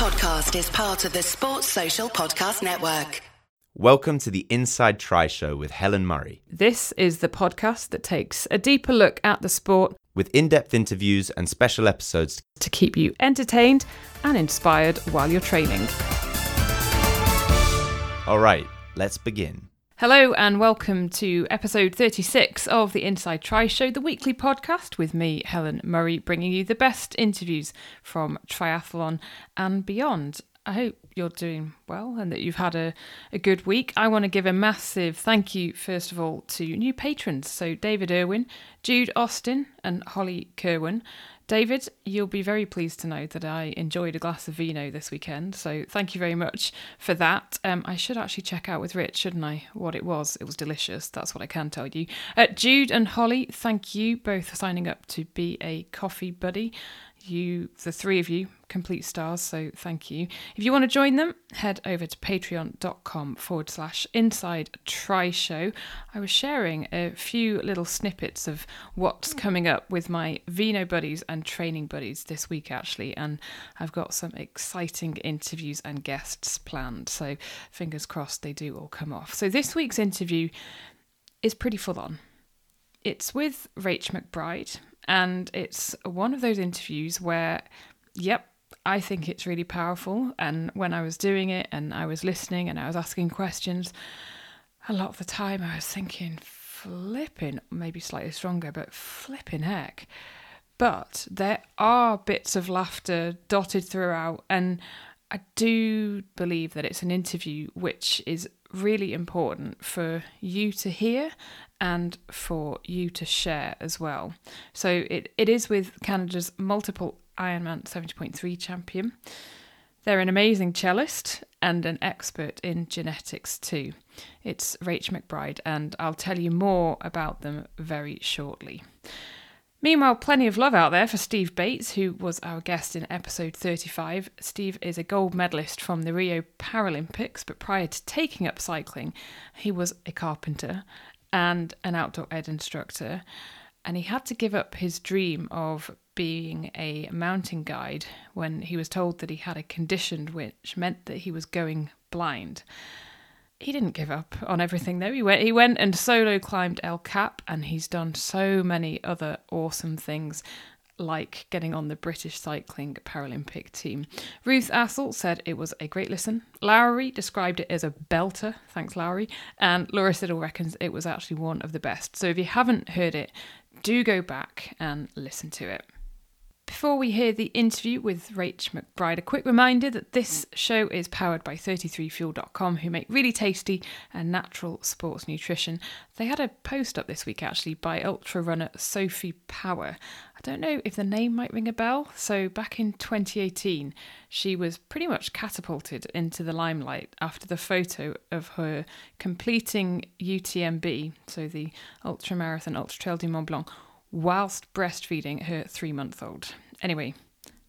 podcast is part of the Sports Social Podcast Network. Welcome to the Inside Tri Show with Helen Murray, This is the podcast that takes a deeper look at the sport with in depth interviews and special episodes. to keep you entertained and inspired while you're training. All right, let's begin. Hello and welcome to episode 36 of the Inside Tri Show, the weekly podcast with me, Helen Murray, bringing you the best interviews from triathlon and beyond. I hope you're doing well and that you've had a, a good week. I want to give a massive thank you, first of all, to new patrons. So, David Irwin, Jude Austin, and Holly Kerwin. David, you'll be very pleased to know that I enjoyed a glass of vino this weekend. So, thank you very much for that. Um, I should actually check out with Rich, shouldn't I? What it was. It was delicious. That's what I can tell you. Uh, Jude and Holly, thank you both for signing up to be a coffee buddy. You, the three of you, complete stars, so thank you. If you want to join them, head over to patreon.com forward slash inside tri show. I was sharing a few little snippets of what's coming up with my Vino buddies and training buddies this week, actually, and I've got some exciting interviews and guests planned, so fingers crossed they do all come off. So this week's interview is pretty full on. It's with Rach McBride, and it's one of those interviews where, yep, I think it's really powerful. And when I was doing it and I was listening and I was asking questions, a lot of the time I was thinking, flipping, maybe slightly stronger, but flipping heck. But there are bits of laughter dotted throughout, and I do believe that it's an interview which is really important for you to hear and for you to share as well. So it, it is with Canada's multiple Ironman 70.3 champion. They're an amazing cellist and an expert in genetics too. It's Rach McBride, and I'll tell you more about them very shortly. Meanwhile, plenty of love out there for Steve Bates, who was our guest in episode 35. Steve is a gold medalist from the Rio Paralympics, but prior to taking up cycling, he was a carpenter and an outdoor ed instructor. And he had to give up his dream of being a mountain guide when he was told that he had a condition which meant that he was going blind he didn't give up on everything though. He went he went and solo climbed El Cap and he's done so many other awesome things like getting on the British cycling Paralympic team. Ruth Assel said it was a great listen. Lowry described it as a belter, thanks Lowry, and Laura Siddle reckons it was actually one of the best. So if you haven't heard it, do go back and listen to it. Before we hear the interview with Rach McBride, a quick reminder that this show is powered by 33fuel.com, who make really tasty and natural sports nutrition. They had a post up this week actually by ultra runner Sophie Power. I don't know if the name might ring a bell. So, back in 2018, she was pretty much catapulted into the limelight after the photo of her completing UTMB, so the Ultra Marathon Ultra Trail du Mont Blanc whilst breastfeeding her three month old. Anyway,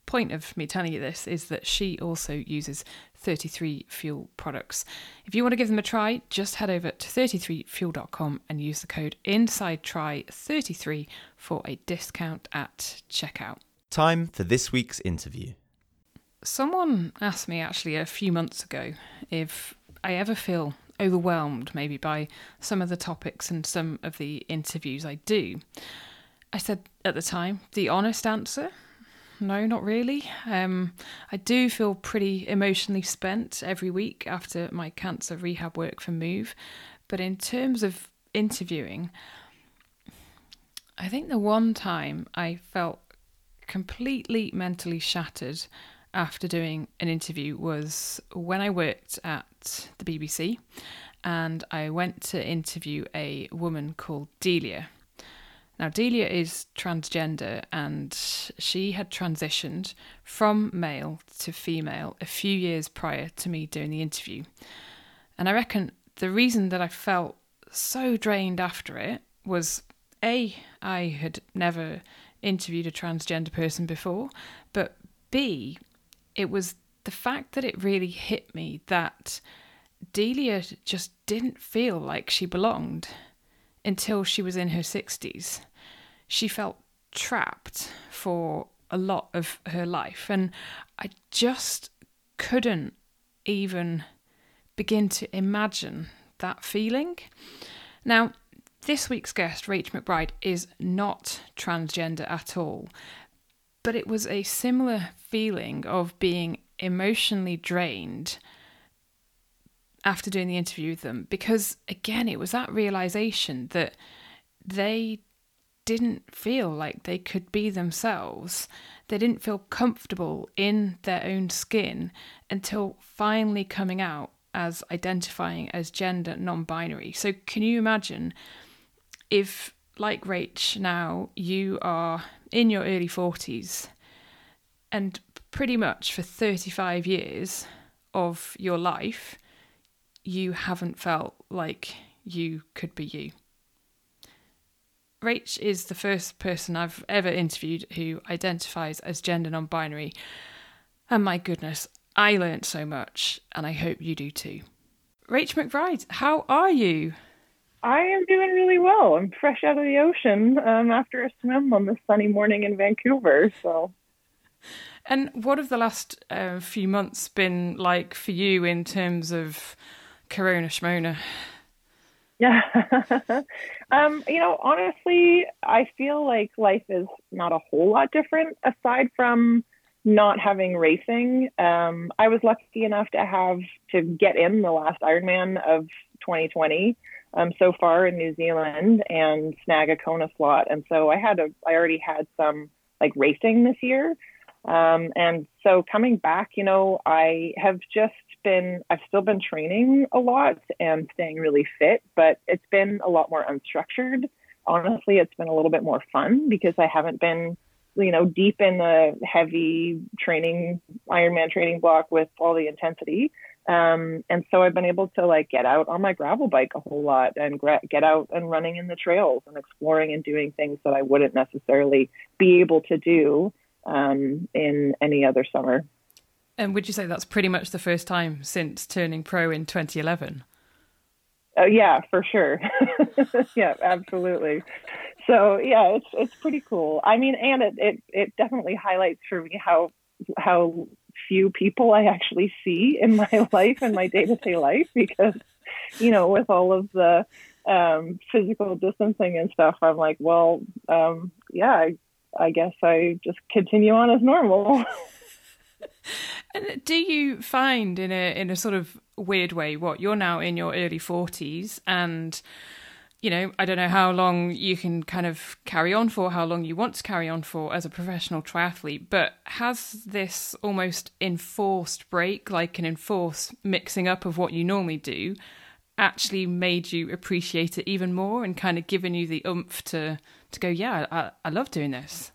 point of me telling you this is that she also uses 33 fuel products. If you want to give them a try, just head over to 33fuel.com and use the code INSIDETRI33 for a discount at checkout. Time for this week's interview. Someone asked me actually a few months ago if I ever feel overwhelmed maybe by some of the topics and some of the interviews I do. I said at the time, the honest answer no, not really. Um, I do feel pretty emotionally spent every week after my cancer rehab work for Move. But in terms of interviewing, I think the one time I felt completely mentally shattered after doing an interview was when I worked at the BBC and I went to interview a woman called Delia. Now, Delia is transgender and she had transitioned from male to female a few years prior to me doing the interview. And I reckon the reason that I felt so drained after it was A, I had never interviewed a transgender person before, but B, it was the fact that it really hit me that Delia just didn't feel like she belonged until she was in her 60s. She felt trapped for a lot of her life, and I just couldn't even begin to imagine that feeling. Now, this week's guest, Rach McBride, is not transgender at all, but it was a similar feeling of being emotionally drained after doing the interview with them because, again, it was that realization that they didn't feel like they could be themselves. They didn't feel comfortable in their own skin until finally coming out as identifying as gender non binary. So, can you imagine if, like Rach, now you are in your early 40s and pretty much for 35 years of your life, you haven't felt like you could be you? Rach is the first person I've ever interviewed who identifies as gender non binary. And my goodness, I learnt so much, and I hope you do too. Rach McBride, how are you? I am doing really well. I'm fresh out of the ocean um, after a swim on this sunny morning in Vancouver. So, and what have the last uh, few months been like for you in terms of Corona Shmona? Yeah. um, you know, honestly, I feel like life is not a whole lot different aside from not having racing. Um, I was lucky enough to have to get in the last Ironman of 2020 um, so far in New Zealand and snag a Kona slot. And so I had a, I already had some like racing this year. Um, and so coming back, you know, I have just been, I've still been training a lot and staying really fit, but it's been a lot more unstructured. Honestly, it's been a little bit more fun because I haven't been, you know, deep in the heavy training, Ironman training block with all the intensity. Um, and so I've been able to like get out on my gravel bike a whole lot and gra- get out and running in the trails and exploring and doing things that I wouldn't necessarily be able to do um, in any other summer. And would you say that's pretty much the first time since turning pro in 2011? Oh yeah, for sure. yeah, absolutely. So yeah, it's it's pretty cool. I mean, and it, it it definitely highlights for me how how few people I actually see in my life and my day to day life because you know with all of the um, physical distancing and stuff, I'm like, well, um, yeah, I, I guess I just continue on as normal. and do you find in a in a sort of weird way what you're now in your early 40s and you know, I don't know how long you can kind of carry on for, how long you want to carry on for as a professional triathlete, but has this almost enforced break, like an enforced mixing up of what you normally do, actually made you appreciate it even more and kind of given you the oomph to to go, yeah, I, I love doing this?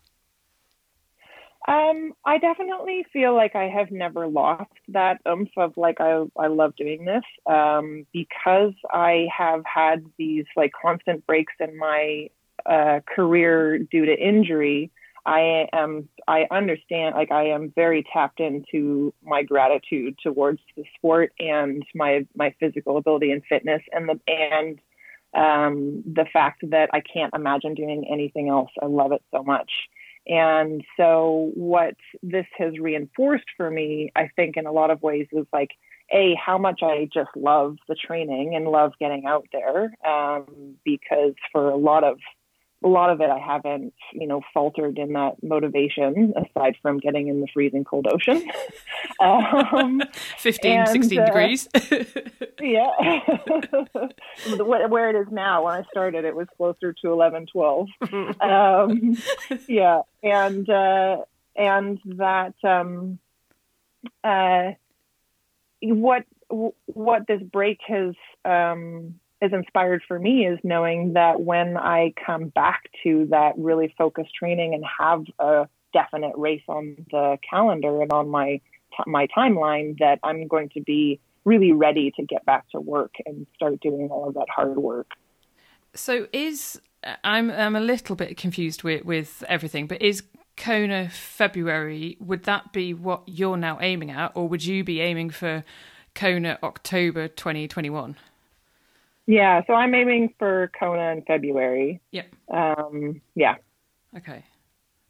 Um, I definitely feel like I have never lost that oomph of like I I love doing this um, because I have had these like constant breaks in my uh, career due to injury. I am I understand like I am very tapped into my gratitude towards the sport and my my physical ability and fitness and the and um, the fact that I can't imagine doing anything else. I love it so much. And so, what this has reinforced for me, I think, in a lot of ways, is like, A, how much I just love the training and love getting out there. Um, because for a lot of a lot of it I haven't, you know, faltered in that motivation aside from getting in the freezing cold ocean. um, 15, and, 16 uh, degrees. yeah. Where it is now, when I started, it was closer to 11, 12. um, yeah. And, uh, and that, um, uh, what, what this break has, um, is inspired for me is knowing that when I come back to that really focused training and have a definite race on the calendar and on my my timeline, that I'm going to be really ready to get back to work and start doing all of that hard work. So is I'm I'm a little bit confused with with everything, but is Kona February would that be what you're now aiming at, or would you be aiming for Kona October 2021? Yeah, so I'm aiming for Kona in February. Yeah. Um, yeah. Okay.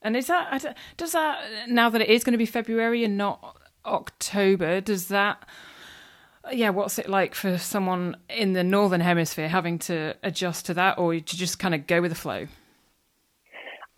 And is that does that now that it is going to be February and not October. Does that, yeah, what's it like for someone in the Northern Hemisphere having to adjust to that or to just kind of go with the flow?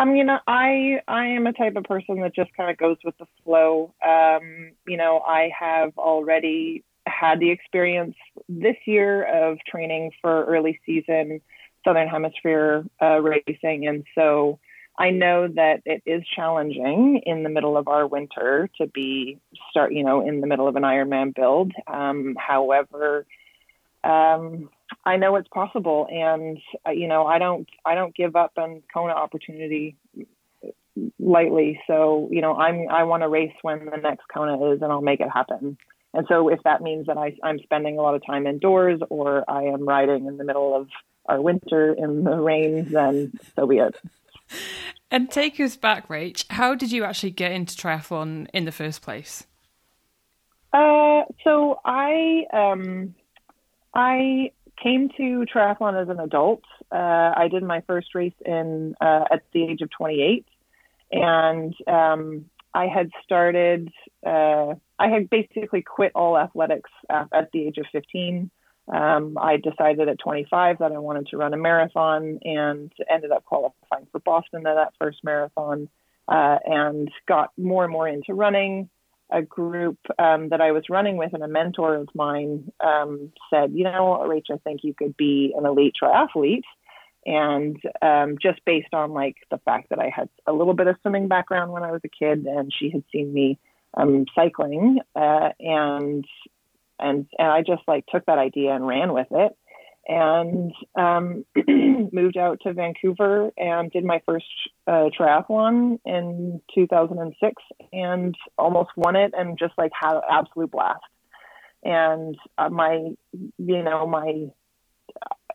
I mean, I I am a type of person that just kind of goes with the flow. Um, you know, I have already had the experience this year of training for early season Southern Hemisphere uh, racing, and so I know that it is challenging in the middle of our winter to be start, you know, in the middle of an Ironman build. Um, however, um, I know it's possible, and uh, you know, I don't, I don't give up on Kona opportunity lightly. So, you know, I'm, I want to race when the next Kona is, and I'll make it happen. And so, if that means that I, I'm spending a lot of time indoors, or I am riding in the middle of our winter in the rain, then so be it. And take us back, Rach. How did you actually get into triathlon in the first place? Uh, so I um, I came to triathlon as an adult. Uh, I did my first race in uh, at the age of 28, and um, I had started. Uh, I had basically quit all athletics at, at the age of 15. Um, I decided at 25 that I wanted to run a marathon and ended up qualifying for Boston at that first marathon uh, and got more and more into running. A group um, that I was running with and a mentor of mine um, said, You know, Rach, I think you could be an elite triathlete. And um, just based on like the fact that I had a little bit of swimming background when I was a kid, and she had seen me um, cycling, uh, and and and I just like took that idea and ran with it, and um, moved out to Vancouver and did my first uh, triathlon in 2006, and almost won it, and just like had an absolute blast. And uh, my, you know, my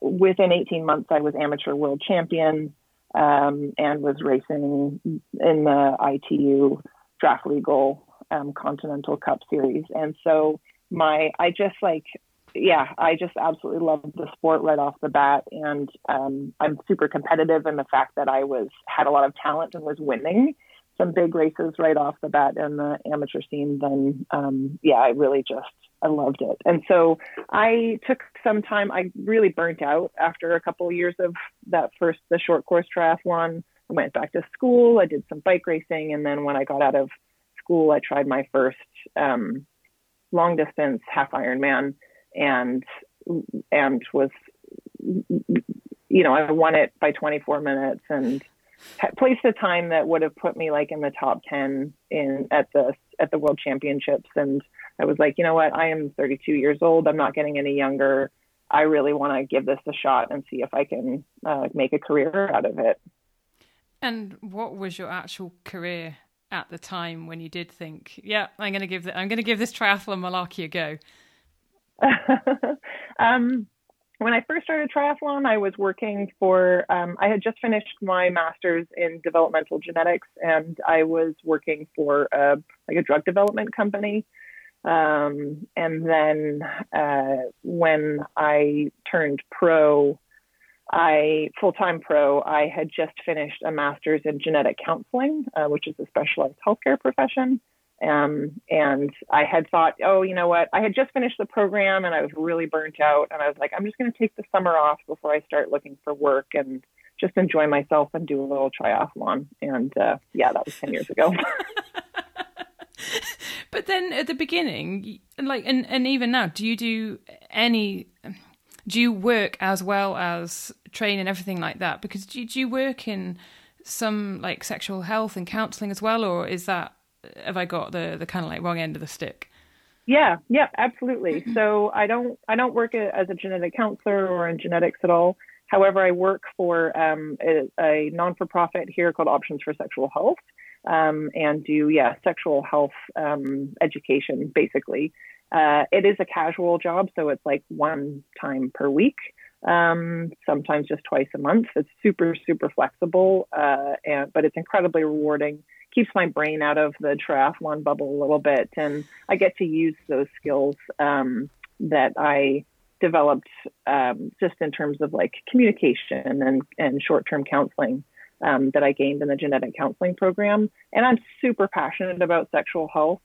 within 18 months, I was amateur world champion um, and was racing in the ITU draft legal um, Continental Cup series. And so my I just like yeah, I just absolutely loved the sport right off the bat, and um, I'm super competitive And the fact that I was had a lot of talent and was winning some big races right off the bat in the amateur scene. Then um, yeah, I really just I loved it, and so I took some time. I really burnt out after a couple of years of that first the short course triathlon. I went back to school. I did some bike racing, and then when I got out of school, I tried my first um, long distance half Ironman and and was you know I won it by 24 minutes and placed a time that would have put me like in the top 10 in at the at the world championships and I was like you know what I am 32 years old I'm not getting any younger I really want to give this a shot and see if I can uh, make a career out of it. And what was your actual career at the time when you did think, yeah, I'm going to give the, I'm going to give this triathlon malarkey a go? um, when I first started triathlon, I was working for. Um, I had just finished my master's in developmental genetics, and I was working for a, like a drug development company. Um, and then uh, when I turned pro, I full time pro. I had just finished a master's in genetic counseling, uh, which is a specialized healthcare profession. Um, and I had thought, oh, you know what? I had just finished the program and I was really burnt out. And I was like, I'm just going to take the summer off before I start looking for work and just enjoy myself and do a little triathlon. And uh, yeah, that was 10 years ago. but then at the beginning, like, and, and even now, do you do any do you work as well as train and everything like that? Because do, do you work in some like sexual health and counselling as well, or is that have I got the the kind of like wrong end of the stick? Yeah, yeah, absolutely. Mm-hmm. so I don't I don't work as a genetic counselor or in genetics at all. However, I work for um, a, a non for profit here called Options for Sexual Health. Um, and do yeah sexual health um, education basically uh, it is a casual job, so it's like one time per week, um, sometimes just twice a month. It's super, super flexible, uh, and, but it's incredibly rewarding. Keeps my brain out of the triathlon bubble a little bit, and I get to use those skills um, that I developed um, just in terms of like communication and, and short term counseling. Um, that I gained in the genetic counseling program. And I'm super passionate about sexual health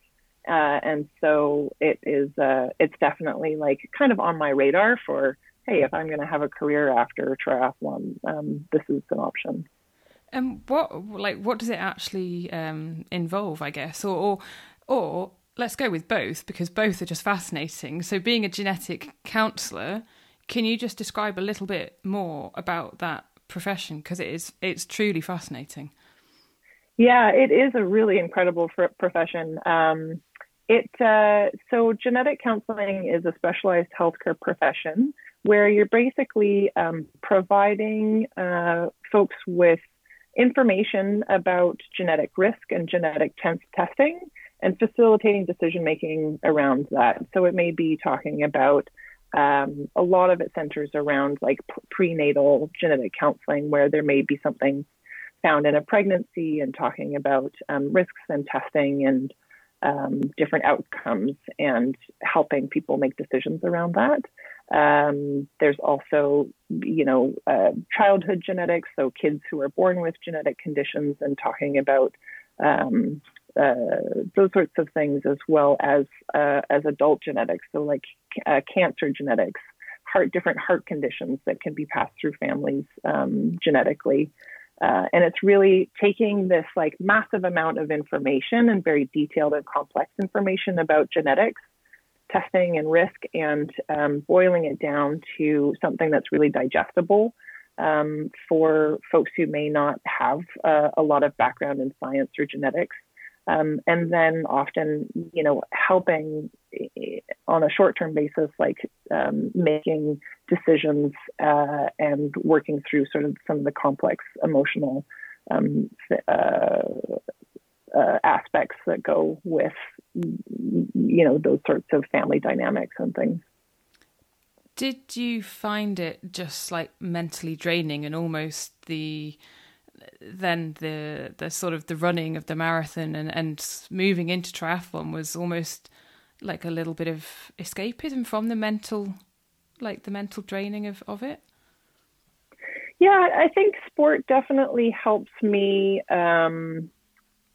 Uh, and so it is, uh, it's definitely like kind of on my radar for, hey, if I'm going to have a career after triathlon, um, this is an option. And what, like, what does it actually um, involve? I guess, or, or, or let's go with both because both are just fascinating. So, being a genetic counselor, can you just describe a little bit more about that profession because it is it's truly fascinating. Yeah, it is a really incredible profession. Um, it uh, so genetic counseling is a specialized healthcare profession where you're basically um, providing uh, folks with information about genetic risk and genetic t- testing and facilitating decision making around that. So it may be talking about um, a lot of it centers around like prenatal genetic counseling, where there may be something found in a pregnancy and talking about um, risks and testing and um, different outcomes and helping people make decisions around that. Um, there's also, you know, uh, childhood genetics, so kids who are born with genetic conditions and talking about um, uh, those sorts of things, as well as uh, as adult genetics, so like uh, cancer genetics, heart different heart conditions that can be passed through families um, genetically. Uh, and it's really taking this like massive amount of information and very detailed and complex information about genetics, testing and risk, and um, boiling it down to something that's really digestible um, for folks who may not have uh, a lot of background in science or genetics. Um, and then often, you know, helping eh, on a short-term basis, like um, making decisions uh, and working through sort of some of the complex emotional um, uh, uh, aspects that go with, you know, those sorts of family dynamics and things. Did you find it just like mentally draining and almost the then the the sort of the running of the marathon and and moving into triathlon was almost like a little bit of escapism from the mental like the mental draining of of it yeah i think sport definitely helps me um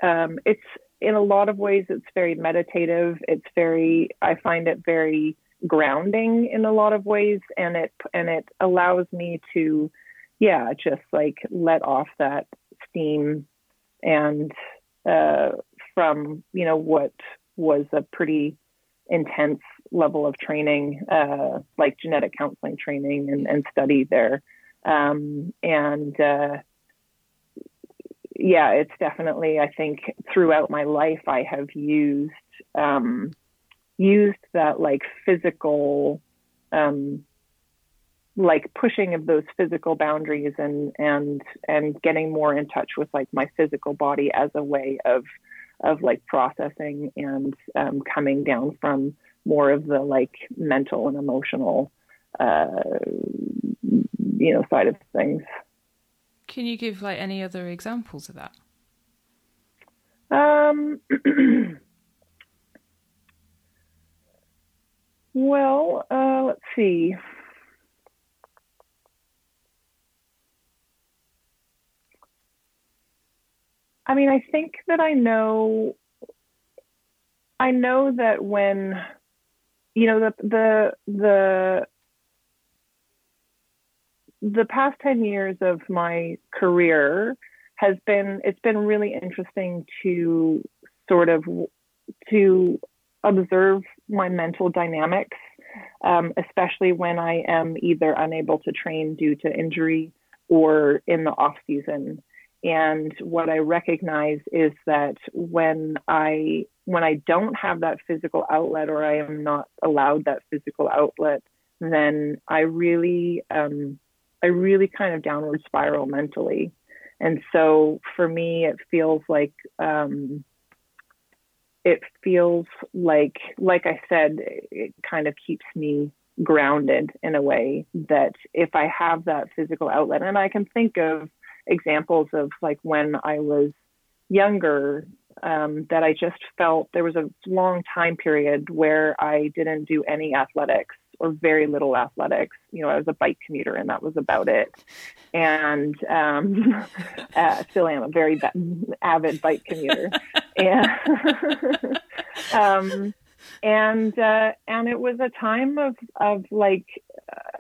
um it's in a lot of ways it's very meditative it's very i find it very grounding in a lot of ways and it and it allows me to yeah, just like let off that steam and uh, from, you know, what was a pretty intense level of training, uh, like genetic counseling training and, and study there. Um, and uh, yeah, it's definitely, I think throughout my life, I have used, um, used that like physical, um, like pushing of those physical boundaries and and and getting more in touch with like my physical body as a way of of like processing and um, coming down from more of the like mental and emotional uh, you know side of things can you give like any other examples of that um well uh, let's see I mean, I think that I know. I know that when, you know, the the the the past 10 years of my career has been it's been really interesting to sort of to observe my mental dynamics um, especially when i am either unable to train due to injury or in the off season. And what I recognize is that when I when I don't have that physical outlet or I am not allowed that physical outlet, then I really um, I really kind of downward spiral mentally. And so for me, it feels like um, it feels like like I said, it kind of keeps me grounded in a way that if I have that physical outlet, and I can think of examples of like when I was younger um, that I just felt there was a long time period where I didn't do any athletics or very little athletics. You know, I was a bike commuter and that was about it. And um, uh, still am a very avid bike commuter. and um, and uh, and it was a time of of like uh,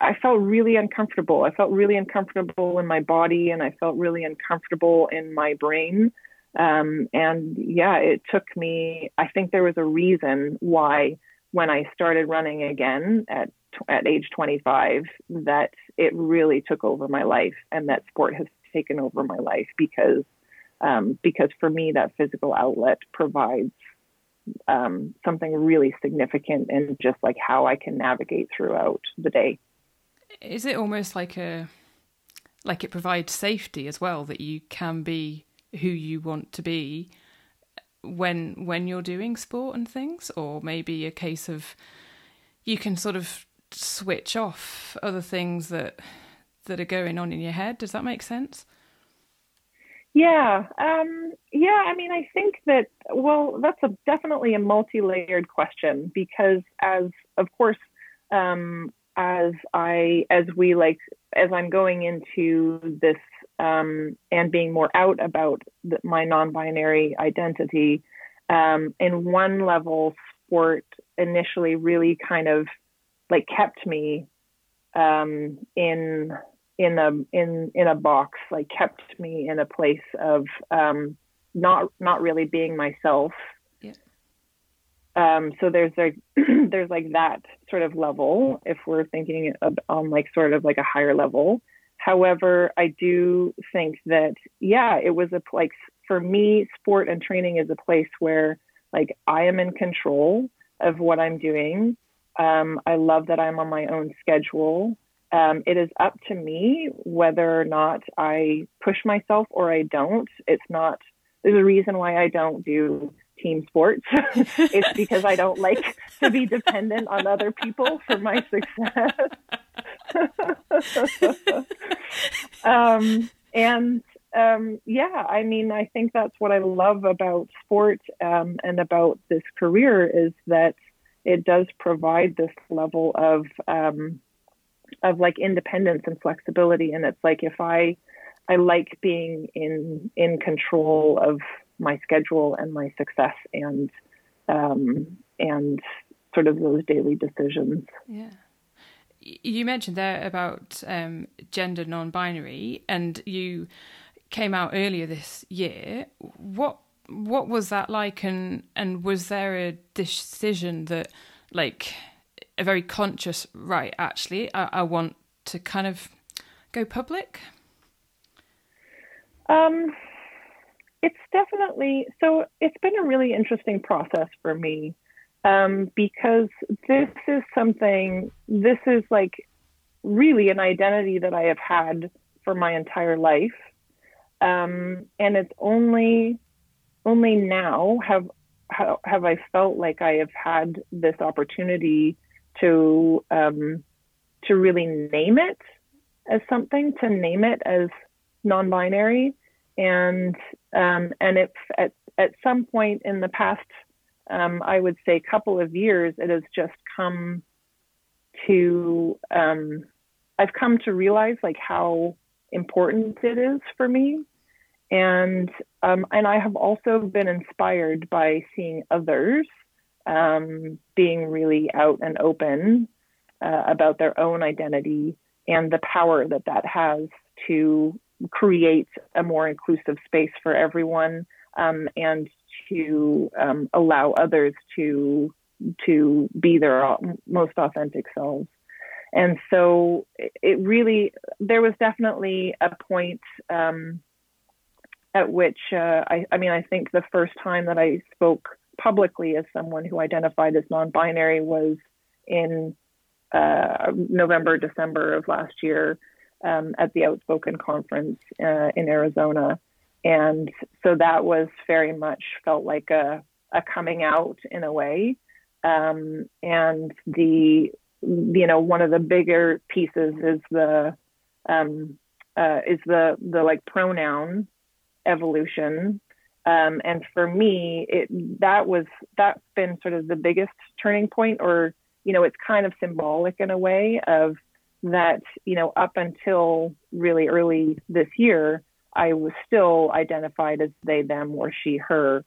I felt really uncomfortable. I felt really uncomfortable in my body, and I felt really uncomfortable in my brain. Um, and yeah, it took me. I think there was a reason why when I started running again at at age 25 that it really took over my life, and that sport has taken over my life because um, because for me that physical outlet provides um, something really significant in just like how I can navigate throughout the day. Is it almost like a like it provides safety as well that you can be who you want to be when when you're doing sport and things, or maybe a case of you can sort of switch off other things that that are going on in your head. Does that make sense? Yeah, um, yeah. I mean, I think that well, that's a definitely a multi-layered question because, as of course, um, as I as we like as I'm going into this um, and being more out about the, my non-binary identity, um, in one level, sport initially really kind of like kept me um, in in a in in a box like kept me in a place of um not not really being myself yeah. um so there's like there's like that sort of level if we're thinking of, on like sort of like a higher level however i do think that yeah it was a like for me sport and training is a place where like i am in control of what i'm doing um, i love that i'm on my own schedule um, it is up to me whether or not I push myself or I don't. It's not, there's a reason why I don't do team sports. it's because I don't like to be dependent on other people for my success. um, and um, yeah, I mean, I think that's what I love about sport um, and about this career is that it does provide this level of um, of like independence and flexibility. And it's like if i i like being in in control of my schedule and my success and um and sort of those daily decisions. Yeah you mentioned there about um, gender non-binary and you came out earlier this year. What what was that like and and was there a decision that like a very conscious right actually I, I want to kind of go public? Um it's definitely so it's been a really interesting process for me um, because this is something this is like really an identity that i have had for my entire life. Um, and it's only only now have have I felt like I have had this opportunity to um, to really name it as something, to name it as non-binary, and um, and if at at some point in the past, um, I would say couple of years, it has just come to um, I've come to realize like how important it is for me, and um, and I have also been inspired by seeing others um, being really out and open uh, about their own identity and the power that that has to create a more inclusive space for everyone um, and to um, allow others to to be their most authentic selves. And so it really, there was definitely a point um, at which uh, I, I mean, I think the first time that I spoke publicly as someone who identified as non-binary was in uh, November, December of last year um, at the Outspoken conference uh, in Arizona, and so that was very much felt like a, a coming out in a way, um, and the you know one of the bigger pieces is the um, uh, is the the like pronoun evolution um, and for me, it that was that's been sort of the biggest turning point, or you know, it's kind of symbolic in a way of that. You know, up until really early this year, I was still identified as they, them, or she, her.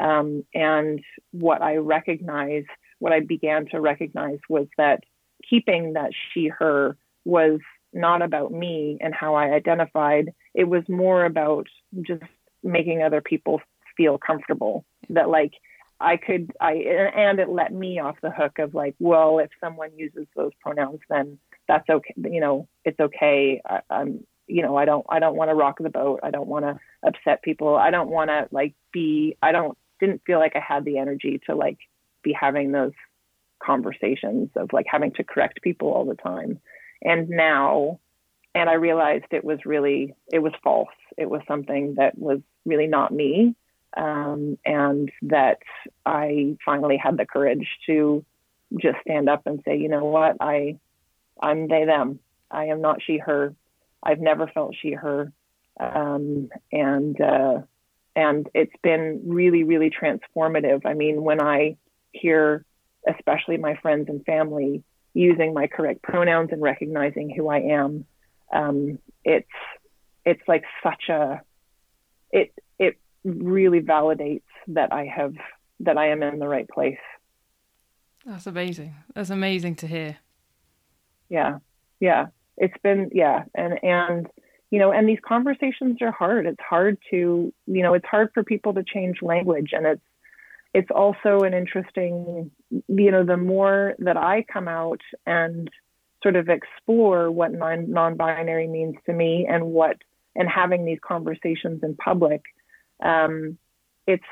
Um, and what I recognized, what I began to recognize was that keeping that she, her was not about me and how I identified. It was more about just making other people feel comfortable that like I could I and it let me off the hook of like, well, if someone uses those pronouns, then that's okay. You know, it's okay. I, I'm you know, I don't I don't want to rock the boat. I don't want to upset people. I don't want to like be. I don't didn't feel like I had the energy to like be having those conversations of like having to correct people all the time. And now, and I realized it was really it was false. It was something that was really not me um, and that I finally had the courage to just stand up and say, you know what, I, I'm they them. I am not she her. I've never felt she her, um, and uh, and it's been really really transformative. I mean, when I hear, especially my friends and family using my correct pronouns and recognizing who I am, um, it's it's like such a it it really validates that I have that I am in the right place. That's amazing. That's amazing to hear. Yeah. Yeah. It's been yeah, and and you know, and these conversations are hard. It's hard to, you know, it's hard for people to change language and it's it's also an interesting, you know, the more that I come out and sort of explore what non non-binary means to me and what and having these conversations in public, um, it's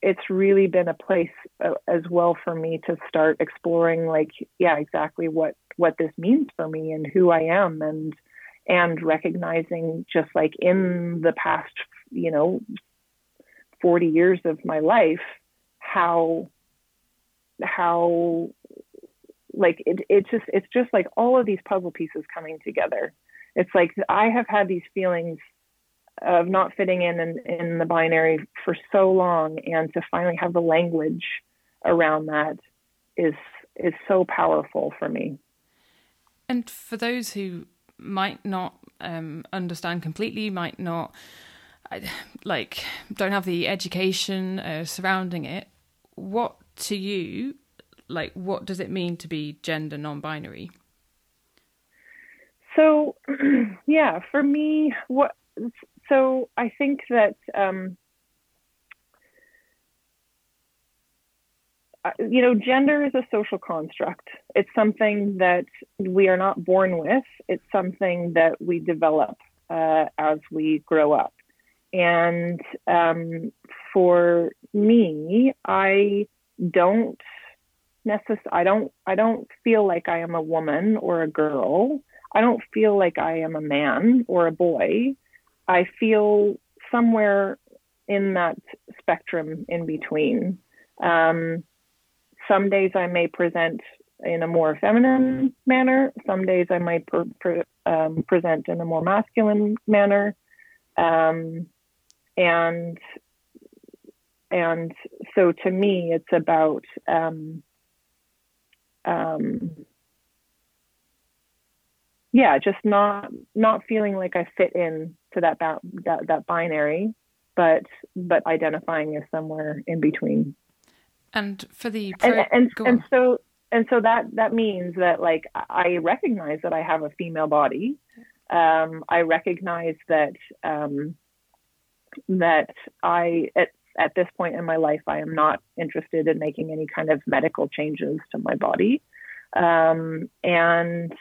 it's really been a place uh, as well for me to start exploring like yeah exactly what what this means for me and who I am and and recognizing just like in the past you know 40 years of my life how how like it it's just it's just like all of these puzzle pieces coming together it's like I have had these feelings of not fitting in, in in the binary for so long, and to finally have the language around that is is so powerful for me. And for those who might not um, understand completely, might not like don't have the education uh, surrounding it, what to you, like, what does it mean to be gender non-binary? So, yeah, for me, what so I think that um, you know, gender is a social construct. It's something that we are not born with. It's something that we develop uh, as we grow up. And um, for me, I don't necess- I don't I don't feel like I am a woman or a girl. I don't feel like I am a man or a boy. I feel somewhere in that spectrum in between. Um, some days I may present in a more feminine manner. Some days I might um, present in a more masculine manner. Um, and and so to me, it's about um, um, yeah, just not not feeling like I fit in to that that that binary, but but identifying as somewhere in between. And for the pro- and and, and so and so that that means that like I recognize that I have a female body. Um, I recognize that um, that I at at this point in my life I am not interested in making any kind of medical changes to my body, um, and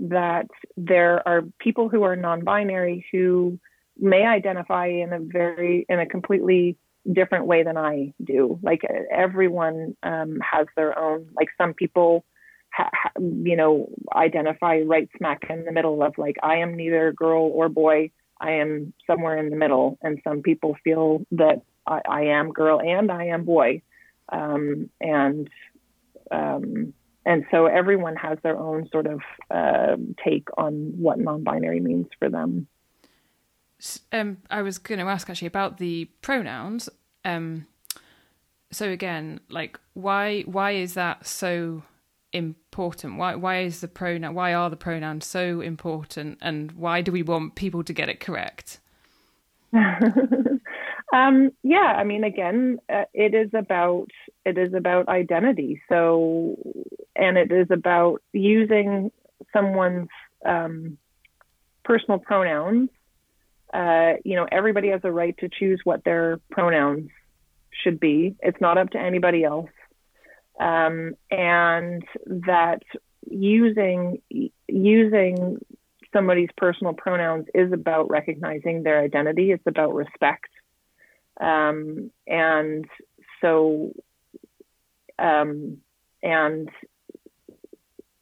that there are people who are non-binary who may identify in a very in a completely different way than I do. Like everyone um, has their own. Like some people, ha, ha, you know, identify right smack in the middle of like I am neither girl or boy. I am somewhere in the middle, and some people feel that I, I am girl and I am boy, um, and um, and so everyone has their own sort of uh, take on what non-binary means for them. Um, I was going to ask actually about the pronouns. Um, so again, like why why is that so important? Why why is the pronoun why are the pronouns so important, and why do we want people to get it correct? Um, yeah, I mean, again, uh, it is about it is about identity. So, and it is about using someone's um, personal pronouns. Uh, you know, everybody has a right to choose what their pronouns should be. It's not up to anybody else. Um, and that using using somebody's personal pronouns is about recognizing their identity. It's about respect. Um, and so, um, and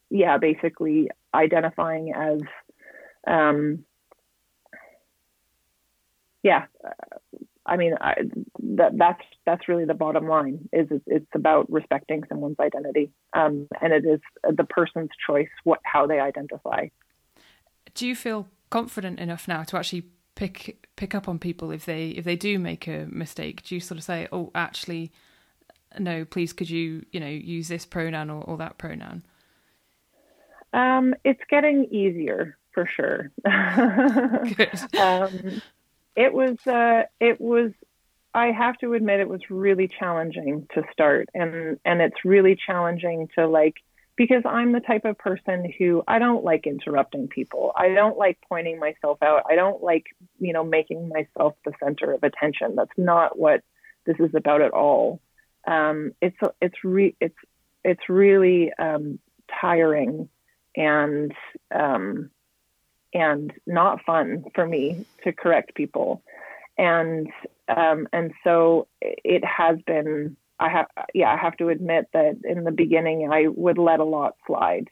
yeah, basically identifying as, um, yeah, I mean, I, that that's that's really the bottom line. Is it's, it's about respecting someone's identity, um, and it is the person's choice what how they identify. Do you feel confident enough now to actually pick pick up on people if they if they do make a mistake? Do you sort of say, "Oh, actually, no, please, could you you know use this pronoun or, or that pronoun"? Um, it's getting easier for sure. Um, it was uh, it was I have to admit it was really challenging to start and and it's really challenging to like because I'm the type of person who I don't like interrupting people. I don't like pointing myself out. I don't like, you know, making myself the center of attention. That's not what this is about at all. Um, it's it's re- it's it's really um, tiring and um, and not fun for me to correct people. And um, and so it has been. I have yeah, I have to admit that in the beginning I would let a lot slide,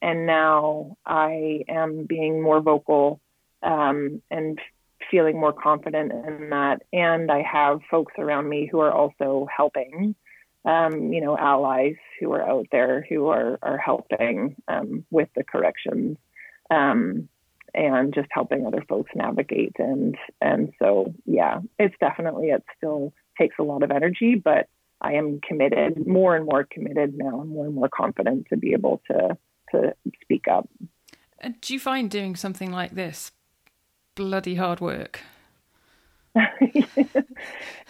and now I am being more vocal um, and feeling more confident in that. And I have folks around me who are also helping. Um, you know, allies who are out there who are are helping um, with the corrections. Um, and just helping other folks navigate. And and so yeah it's definitely it still takes a lot of energy but i am committed more and more committed now and more and more confident to be able to to speak up. And do you find doing something like this bloody hard work?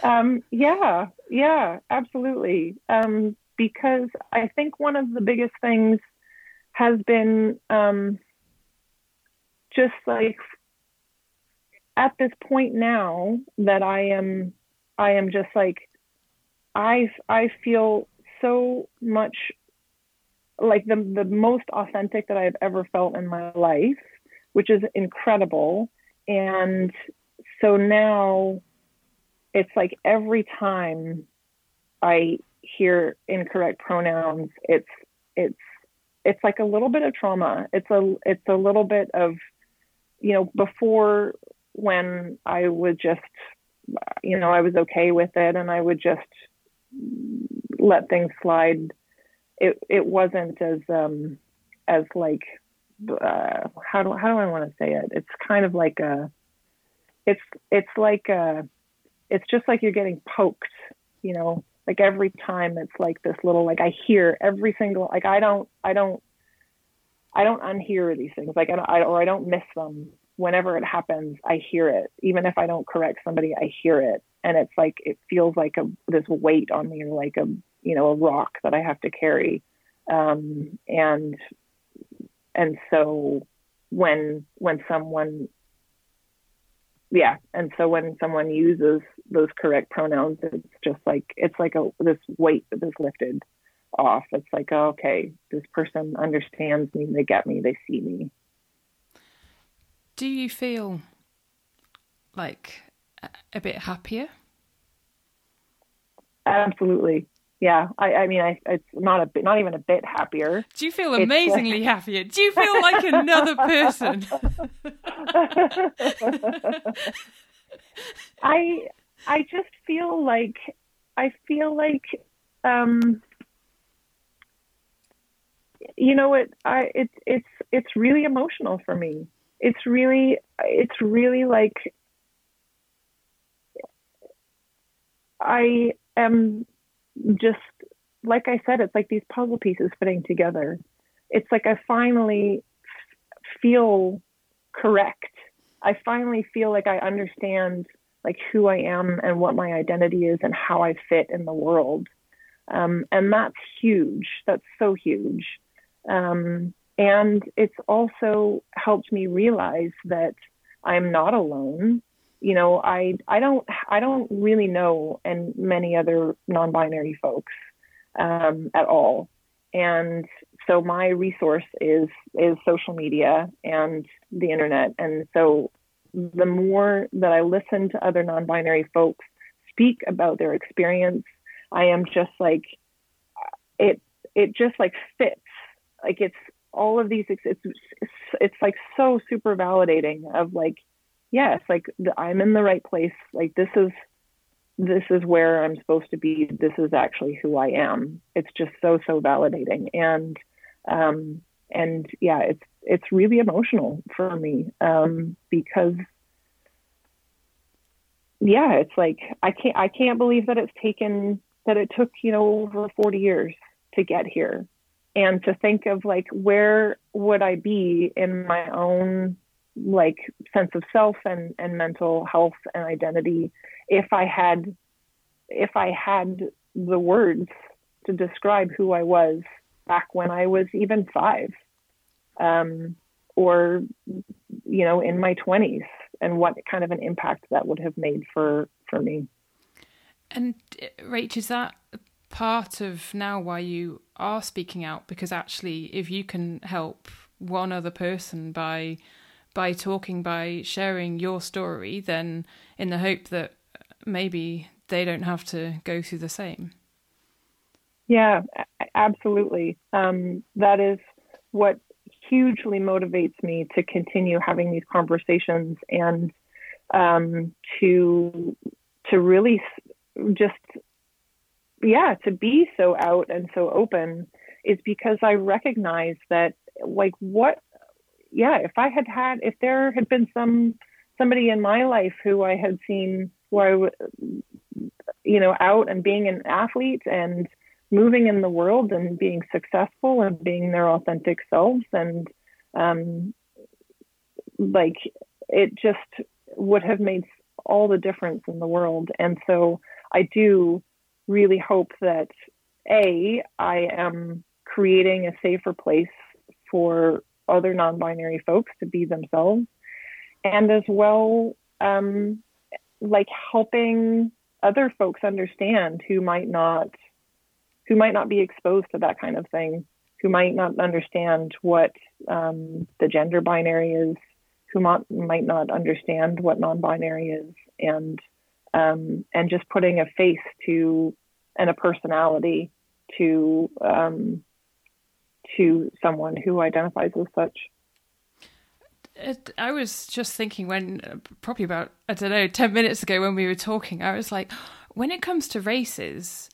Um, yeah yeah absolutely. Um, because i think one of the biggest things has been um, just like at this point now that I am I am just like I I feel so much like the the most authentic that I've ever felt in my life, which is incredible. And so now it's like every time I hear incorrect pronouns, it's it's it's like a little bit of trauma. It's a it's a little bit of you know, before when I would just, you know, I was okay with it and I would just let things slide. It it wasn't as um as like uh, how do how do I want to say it? It's kind of like a it's it's like a it's just like you're getting poked, you know, like every time it's like this little like I hear every single like I don't I don't I don't unhear these things, like I, don't or I don't miss them. Whenever it happens, I hear it. Even if I don't correct somebody, I hear it, and it's like it feels like a this weight on me, or like a you know a rock that I have to carry. Um, and and so when when someone yeah and so when someone uses those correct pronouns it's just like it's like a this weight that is lifted off. It's like, oh, okay, this person understands me, they get me, they see me. Do you feel like a bit happier? Absolutely. Yeah, I, I mean, I, it's not a bit, not even a bit happier. Do you feel amazingly happier? Do you feel like another person? I, I just feel like, I feel like, um, you know what i it's it's it's really emotional for me it's really it's really like i am just like i said it's like these puzzle pieces fitting together it's like i finally feel correct i finally feel like i understand like who I am and what my identity is and how I fit in the world. Um, and that's huge. That's so huge. Um, and it's also helped me realize that I'm not alone. You know, I I don't I don't really know and many other non-binary folks um, at all. And so my resource is is social media and the internet. And so the more that I listen to other non-binary folks speak about their experience, I am just like it it just like fits. Like it's all of these it's it's, it's like so super validating of like yes, like I'm in the right place. Like this is this is where I'm supposed to be. This is actually who I am. It's just so so validating, and um, and yeah, it's it's really emotional for me um, because yeah, it's like I can't I can't believe that it's taken that it took you know over 40 years to get here, and to think of like where would I be in my own like sense of self and, and mental health and identity if I had if I had the words to describe who I was back when I was even five, um, or you know, in my twenties, and what kind of an impact that would have made for for me. And Rach, is that part of now why you are speaking out? Because actually, if you can help one other person by by talking, by sharing your story, then in the hope that maybe they don't have to go through the same. Yeah, absolutely. Um, that is what hugely motivates me to continue having these conversations and um, to to really just yeah to be so out and so open is because I recognize that like what yeah, if I had had, if there had been some somebody in my life who I had seen where I, you know, out and being an athlete and moving in the world and being successful and being their authentic selves and um, like it just would have made all the difference in the world. And so I do really hope that a I am creating a safer place for other non-binary folks to be themselves and as well um, like helping other folks understand who might not who might not be exposed to that kind of thing who might not understand what um, the gender binary is who might, might not understand what non-binary is and um, and just putting a face to and a personality to um, to someone who identifies as such. It, I was just thinking when, probably about, I don't know, 10 minutes ago when we were talking, I was like, when it comes to races,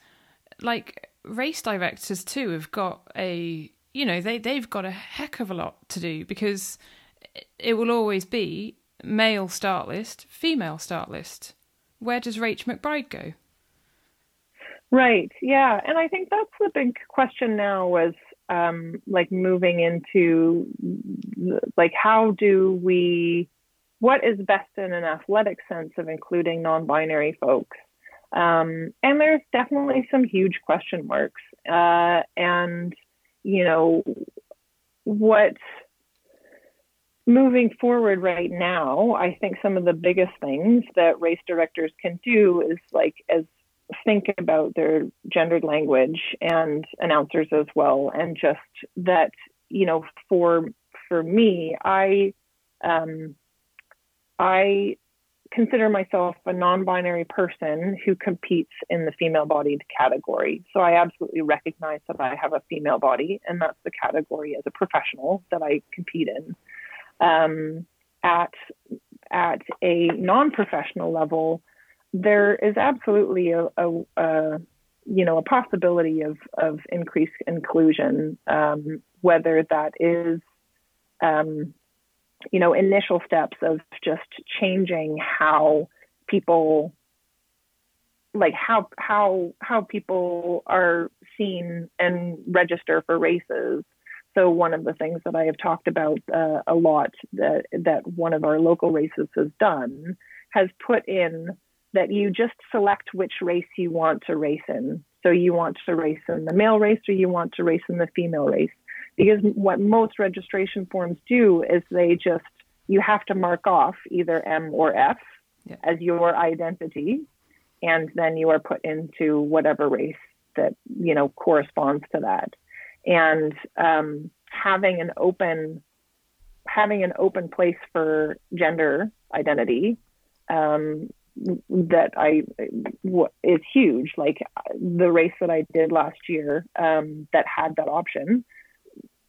like race directors too have got a, you know, they, they've got a heck of a lot to do because it will always be male start list, female start list. Where does Rach McBride go? Right. Yeah. And I think that's the big question now was um, like moving into like how do we what is best in an athletic sense of including non-binary folks um, and there's definitely some huge question marks uh, and you know what moving forward right now i think some of the biggest things that race directors can do is like as think about their gendered language and announcers as well and just that you know for for me i um i consider myself a non-binary person who competes in the female bodied category. So i absolutely recognize that i have a female body and that's the category as a professional that i compete in. Um, at at a non-professional level there is absolutely a, a, a, you know a possibility of of increased inclusion, um, whether that is um, you know initial steps of just changing how people like how how how people are seen and register for races. So one of the things that I have talked about uh, a lot that that one of our local races has done has put in that you just select which race you want to race in. So you want to race in the male race or you want to race in the female race. Because what most registration forms do is they just, you have to mark off either M or F yeah. as your identity, and then you are put into whatever race that, you know, corresponds to that. And um, having an open having an open place for gender identity um, that I is huge. Like the race that I did last year um, that had that option,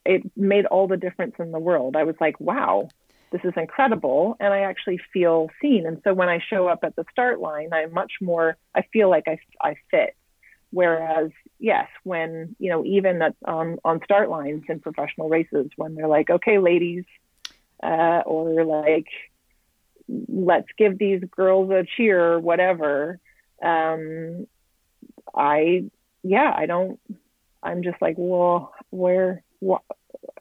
it made all the difference in the world. I was like, wow, this is incredible, and I actually feel seen. And so when I show up at the start line, I'm much more. I feel like I I fit. Whereas, yes, when you know, even at, on on start lines in professional races, when they're like, okay, ladies, uh, or like let's give these girls a cheer whatever. Um i yeah i don't i'm just like well where what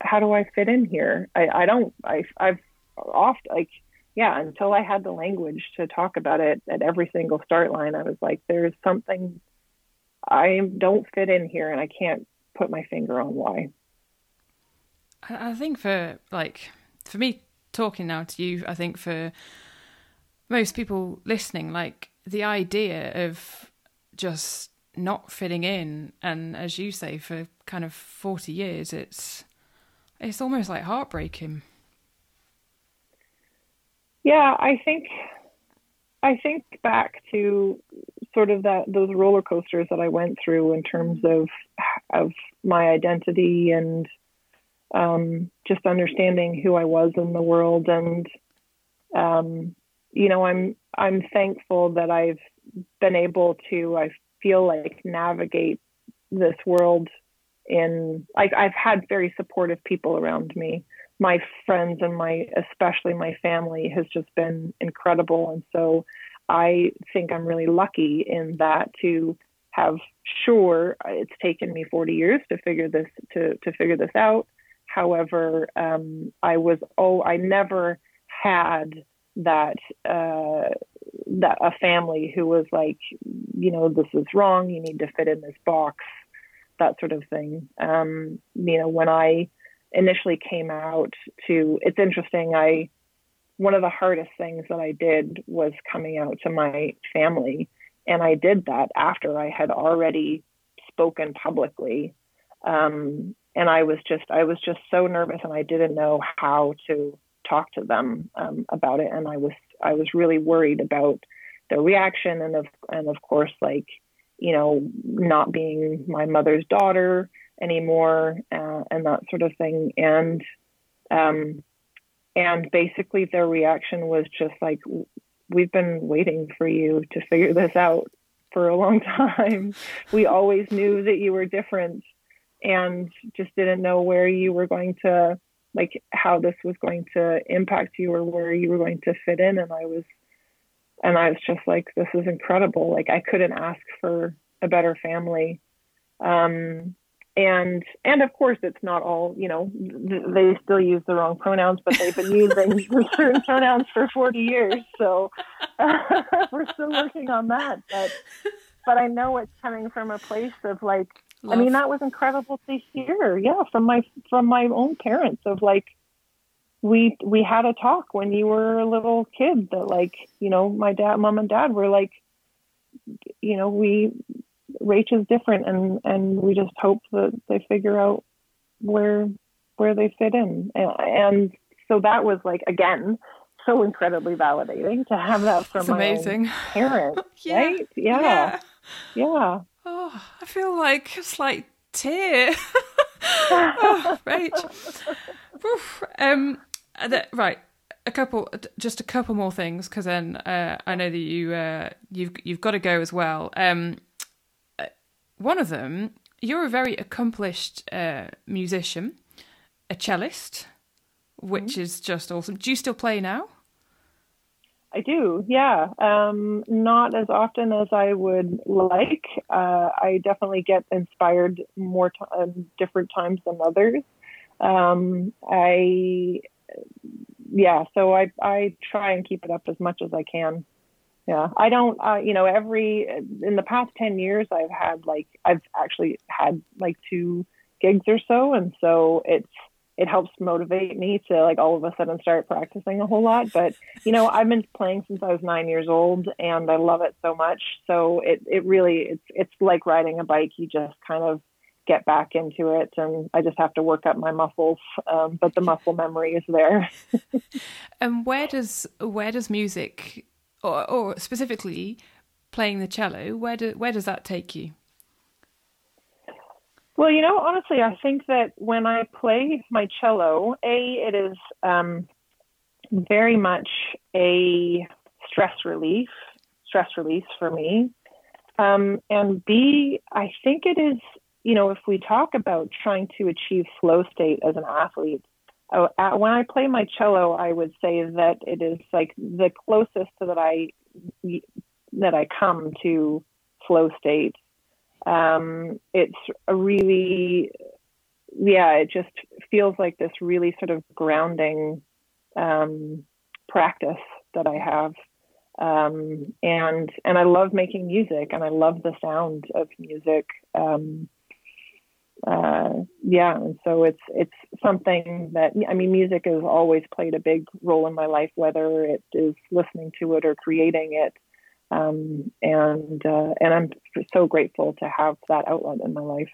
how do i fit in here? I i don't i i've oft like yeah until i had the language to talk about it at every single start line i was like there's something i don't fit in here and i can't put my finger on why. I think for like for me talking now to you, I think for most people listening, like the idea of just not fitting in, and as you say, for kind of forty years, it's it's almost like heartbreaking. Yeah, I think I think back to sort of that those roller coasters that I went through in terms of of my identity and um, just understanding who I was in the world. And, um, you know, I'm, I'm thankful that I've been able to, I feel like navigate this world in, I've had very supportive people around me. My friends and my, especially my family has just been incredible. And so I think I'm really lucky in that to have sure it's taken me 40 years to figure this to to figure this out However, um, I was oh, I never had that uh, that a family who was like, you know, this is wrong. You need to fit in this box, that sort of thing. Um, you know, when I initially came out to, it's interesting. I one of the hardest things that I did was coming out to my family, and I did that after I had already spoken publicly. Um, and I was just I was just so nervous and I didn't know how to talk to them um, about it. And I was I was really worried about their reaction and of and of course like you know not being my mother's daughter anymore uh, and that sort of thing. And um and basically their reaction was just like we've been waiting for you to figure this out for a long time. We always knew that you were different and just didn't know where you were going to like how this was going to impact you or where you were going to fit in. And i was and i was just like this is incredible. Like i couldn't ask for a better family. Um and and of course it's not all you know th- they still use the wrong pronouns but they've been using certain pronouns for 40 years. So uh, we're still working on that. But but i know it's coming from a place of like Love. I mean, that was incredible to hear. Yeah, from my from my own parents of like we we had a talk when you were a little kid that like you know my dad, mom, and dad were like, you know, we Rach is different, and and we just hope that they figure out where where they fit in, and, and so that was like again so incredibly validating to have that from my amazing. parents, yeah. right? Yeah. yeah. yeah. Oh, I feel like a slight tear. oh, right. Um, right. A couple, just a couple more things, because then uh, I know that you uh, you've you've got to go as well. Um, uh, one of them, you're a very accomplished uh, musician, a cellist, which mm-hmm. is just awesome. Do you still play now? I do, yeah. Um, not as often as I would like. Uh, I definitely get inspired more t- um, different times than others. Um, I yeah, so I I try and keep it up as much as I can. Yeah, I don't. Uh, you know, every in the past ten years, I've had like I've actually had like two gigs or so, and so it's it helps motivate me to like all of a sudden start practicing a whole lot. But you know, I've been playing since I was nine years old, and I love it so much. So it it really it's it's like riding a bike. You just kind of get back into it and I just have to work up my muscles um, but the muscle memory is there and where does where does music or, or specifically playing the cello where do where does that take you well you know honestly I think that when I play my cello a it is um, very much a stress relief stress release for me um, and B, I think it is you know, if we talk about trying to achieve flow state as an athlete, uh, when I play my cello, I would say that it is like the closest that I that I come to flow state. Um, it's a really, yeah, it just feels like this really sort of grounding um, practice that I have. Um, and and I love making music, and I love the sound of music. Um, uh, yeah, and so it's it's something that I mean, music has always played a big role in my life, whether it is listening to it or creating it. Um, and uh, and I'm so grateful to have that outlet in my life.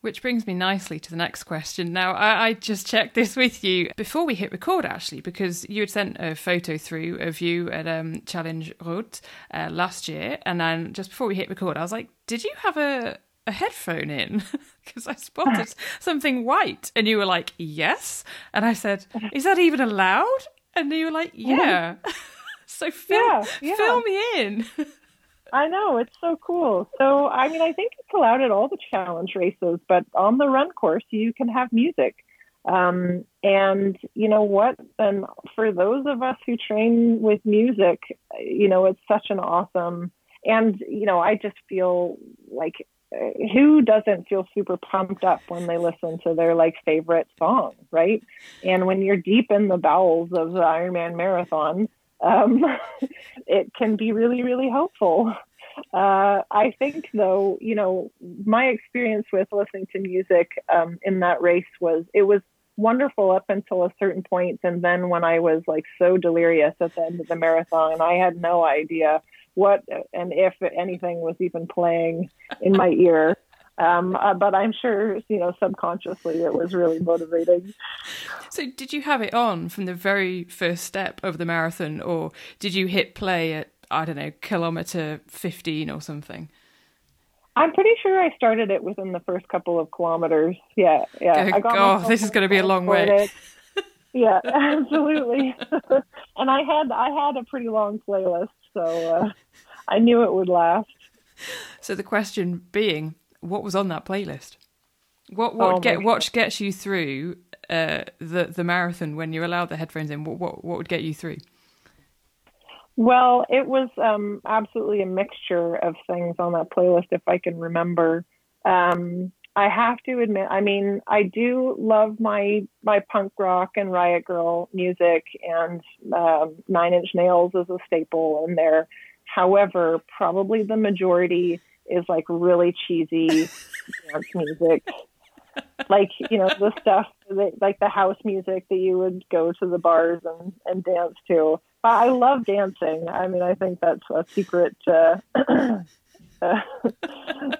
Which brings me nicely to the next question. Now, I, I, just checked this with you before we hit record, actually, because you had sent a photo through of you at um, Challenge Roth uh, last year. And then just before we hit record, I was like, did you have a, a headphone in because I spotted something white. And you were like, yes. And I said, is that even allowed? And you were like, yeah. so fill, yeah, yeah. fill me in. I know, it's so cool. So, I mean, I think it's allowed at all the challenge races, but on the run course, you can have music. Um, and you know what? And for those of us who train with music, you know, it's such an awesome, and you know, I just feel like who doesn't feel super pumped up when they listen to their like favorite song, right? And when you're deep in the bowels of the Ironman marathon, um, it can be really, really helpful. Uh, I think, though, you know, my experience with listening to music um, in that race was it was wonderful up until a certain point, and then when I was like so delirious at the end of the marathon, and I had no idea what and if anything was even playing in my ear. Um, uh, but I'm sure, you know, subconsciously it was really motivating. So, did you have it on from the very first step of the marathon, or did you hit play at, I don't know, kilometer 15 or something? I'm pretty sure I started it within the first couple of kilometers. Yeah, yeah. Oh, God, this is going to be a long way. yeah, absolutely. and I had I had a pretty long playlist, so uh, I knew it would last. So the question being, what was on that playlist? What what oh get what gets you through uh, the the marathon when you're allowed the headphones in? What what what would get you through? Well, it was um, absolutely a mixture of things on that playlist, if I can remember. Um, I have to admit, I mean, I do love my my punk rock and Riot grrrl music, and um, Nine Inch Nails is a staple in there. However, probably the majority is like really cheesy dance music, like you know the stuff that, like the house music that you would go to the bars and and dance to. But I love dancing. I mean, I think that's a secret. Uh, a,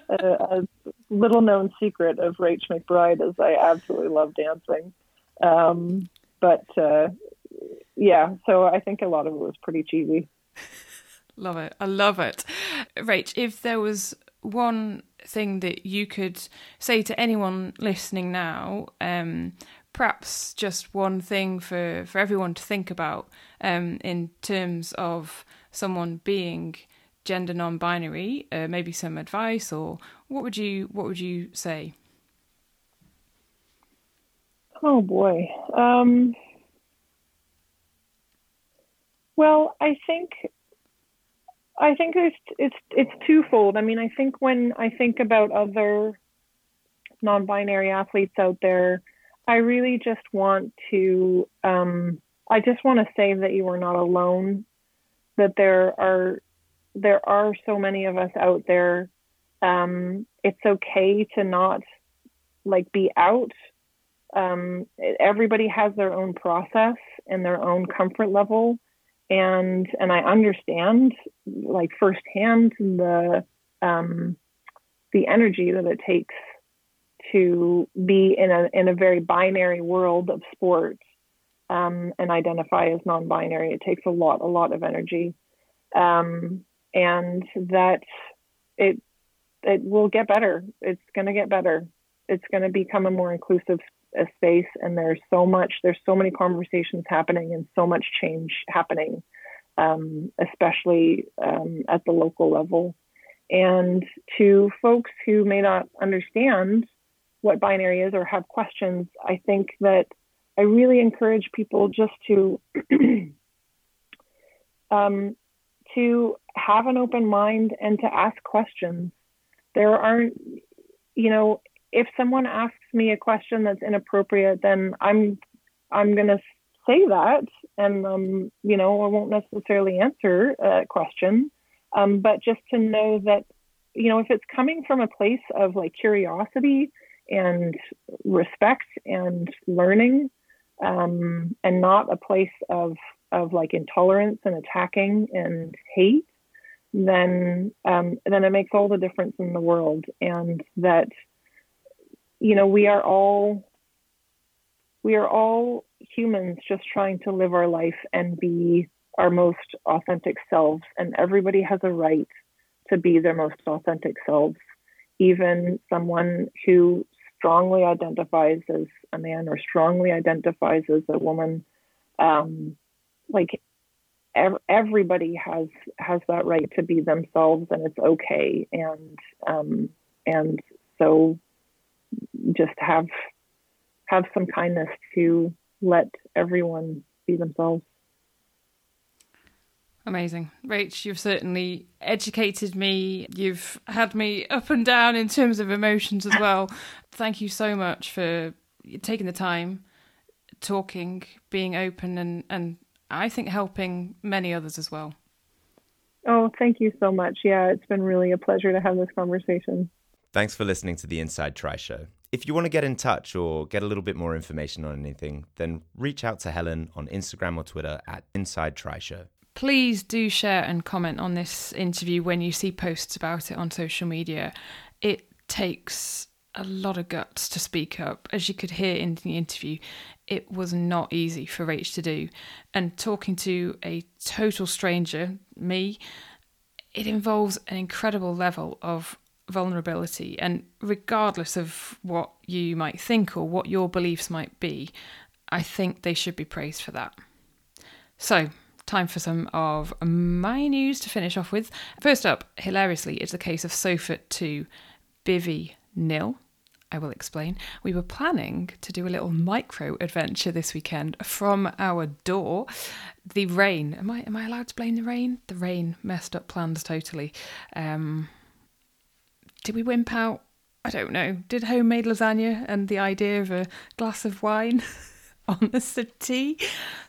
a, little known secret of Rach McBride is I absolutely love dancing. Um, but uh, yeah, so I think a lot of it was pretty cheesy. Love it. I love it. Rach, if there was one thing that you could say to anyone listening now, um, perhaps just one thing for, for everyone to think about um, in terms of someone being gender non-binary, uh, maybe some advice, or what would you what would you say? Oh boy. Um, well, I think I think it's it's it's twofold. I mean, I think when I think about other non-binary athletes out there, I really just want to um, I just want to say that you are not alone. That there are there are so many of us out there. Um, it's okay to not like be out. Um, everybody has their own process and their own comfort level, and and I understand like firsthand the um, the energy that it takes to be in a in a very binary world of sports um, and identify as non-binary. It takes a lot, a lot of energy, um, and that it it will get better. It's going to get better. It's going to become a more inclusive space, and there's so much. There's so many conversations happening, and so much change happening, um, especially um, at the local level. And to folks who may not understand what binary is or have questions, I think that I really encourage people just to um, to have an open mind and to ask questions. There aren't, you know, if someone asks me a question that's inappropriate, then I'm I'm gonna say that, and um, you know, I won't necessarily answer a question. Um, but just to know that, you know, if it's coming from a place of like curiosity and respect and learning, um, and not a place of of like intolerance and attacking and hate, then um, then it makes all the difference in the world. And that you know we are all we are all humans just trying to live our life and be our most authentic selves. And everybody has a right to be their most authentic selves, even someone who strongly identifies as a man or strongly identifies as a woman. Um, like ev- everybody has has that right to be themselves, and it's okay. And um, and so just have have some kindness to let everyone be themselves. Amazing. Rach, you've certainly educated me. You've had me up and down in terms of emotions as well. Thank you so much for taking the time, talking, being open, and, and I think helping many others as well. Oh, thank you so much. Yeah, it's been really a pleasure to have this conversation. Thanks for listening to the Inside Tri Show. If you want to get in touch or get a little bit more information on anything, then reach out to Helen on Instagram or Twitter at Inside Tri Show please do share and comment on this interview when you see posts about it on social media. It takes a lot of guts to speak up. As you could hear in the interview, it was not easy for Rach to do. And talking to a total stranger, me, it involves an incredible level of vulnerability. And regardless of what you might think or what your beliefs might be, I think they should be praised for that. So, time for some of my news to finish off with. First up, hilariously, it's the case of Sofort 2 Bivy nil. I will explain. We were planning to do a little micro adventure this weekend from our door. The rain. Am I am I allowed to blame the rain? The rain messed up plans totally. Um, did we wimp out? I don't know. Did homemade lasagna and the idea of a glass of wine on the settee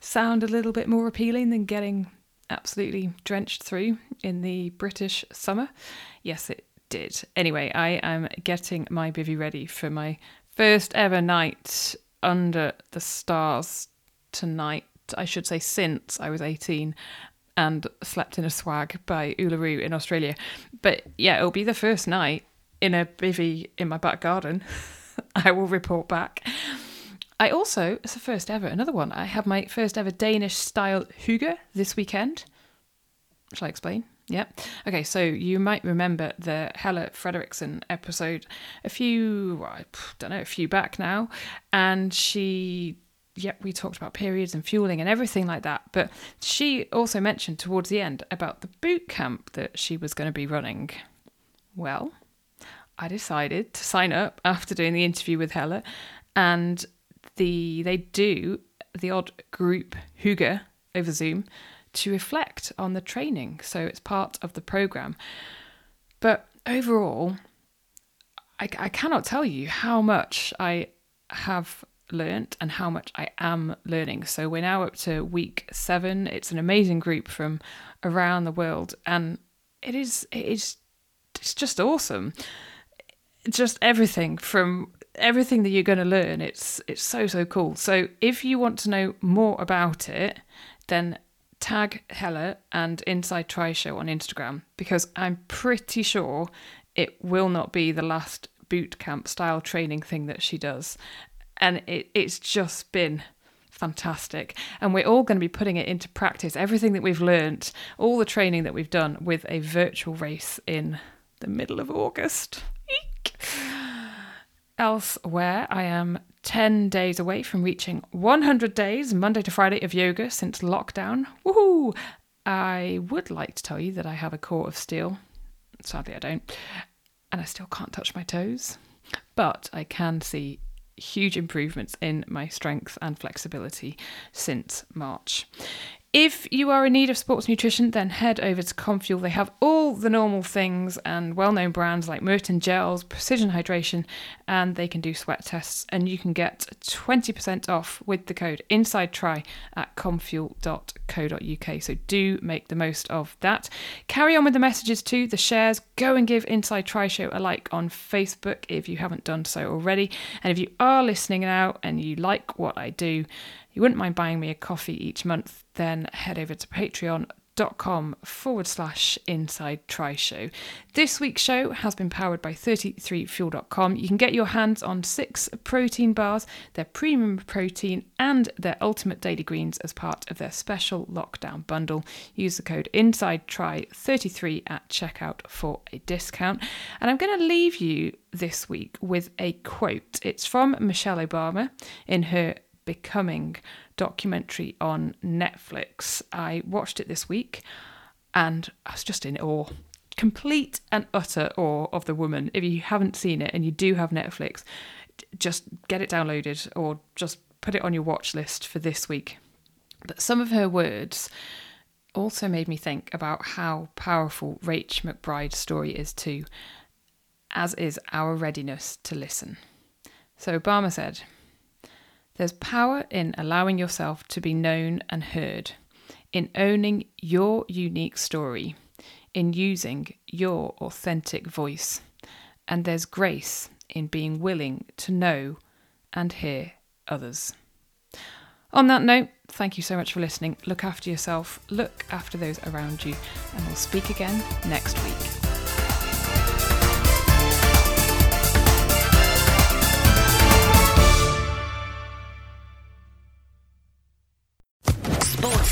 sound a little bit more appealing than getting absolutely drenched through in the British summer? Yes, it did. Anyway, I am getting my bivy ready for my first ever night under the stars tonight. I should say since I was 18 and slept in a swag by Uluru in Australia. But yeah, it'll be the first night in a bivy in my back garden. I will report back. I also, it's the first ever, another one. I have my first ever Danish style hygge this weekend. Shall I explain? Yeah. Okay, so you might remember the Helle Frederiksen episode a few, I don't know, a few back now. And she, yep, we talked about periods and fueling and everything like that. But she also mentioned towards the end about the boot camp that she was going to be running. Well, I decided to sign up after doing the interview with Helle, And the they do the odd group hygge over Zoom to reflect on the training. So it's part of the program. But overall, I, I cannot tell you how much I have learnt and how much I am learning. So we're now up to week seven. It's an amazing group from around the world, and it is it is it's just awesome. Just everything from everything that you're going to learn. It's it's so so cool. So if you want to know more about it, then tag Helle and Inside Tri Show on Instagram because I'm pretty sure it will not be the last boot camp style training thing that she does. And it, it's just been fantastic. And we're all going to be putting it into practice, everything that we've learnt, all the training that we've done with a virtual race in the middle of August. Eek. Elsewhere, I am 10 days away from reaching 100 days, Monday to Friday, of yoga since lockdown. Woohoo! I would like to tell you that I have a core of steel. Sadly, I don't. And I still can't touch my toes. But I can see huge improvements in my strength and flexibility since March. If you are in need of sports nutrition, then head over to Comfuel. They have all the normal things and well known brands like Maurten Gels, Precision Hydration, and they can do sweat tests. And you can get 20% off with the code INSIDETRI at comfuel.co.uk. So do make the most of that. Carry on with the messages too, the shares. Go and give Inside Tri Show a like on Facebook if you haven't done so already. And if you are listening now and you like what I do, you wouldn't mind buying me a coffee each month, then head over to patreon.com forward slash inside tri show. This week's show has been powered by 33fuel.com. You can get your hands on six protein bars, their premium protein, and their ultimate daily greens as part of their special lockdown bundle. Use the code INSIDETRI33 at checkout for a discount. And I'm going to leave you this week with a quote. It's from Michelle Obama in her Becoming documentary on Netflix. I watched it this week and I was just in awe. Complete and utter awe of the woman. If you haven't seen it and you do have Netflix, just get it downloaded or just put it on your watch list for this week. But some of her words also made me think about how powerful Rach McBride's story is too, as is our readiness to listen. So Obama said, there's power in allowing yourself to be known and heard, in owning your unique story, in using your authentic voice. And there's grace in being willing to know and hear others. On that note, thank you so much for listening. Look after yourself, look after those around you, and we'll speak again next week.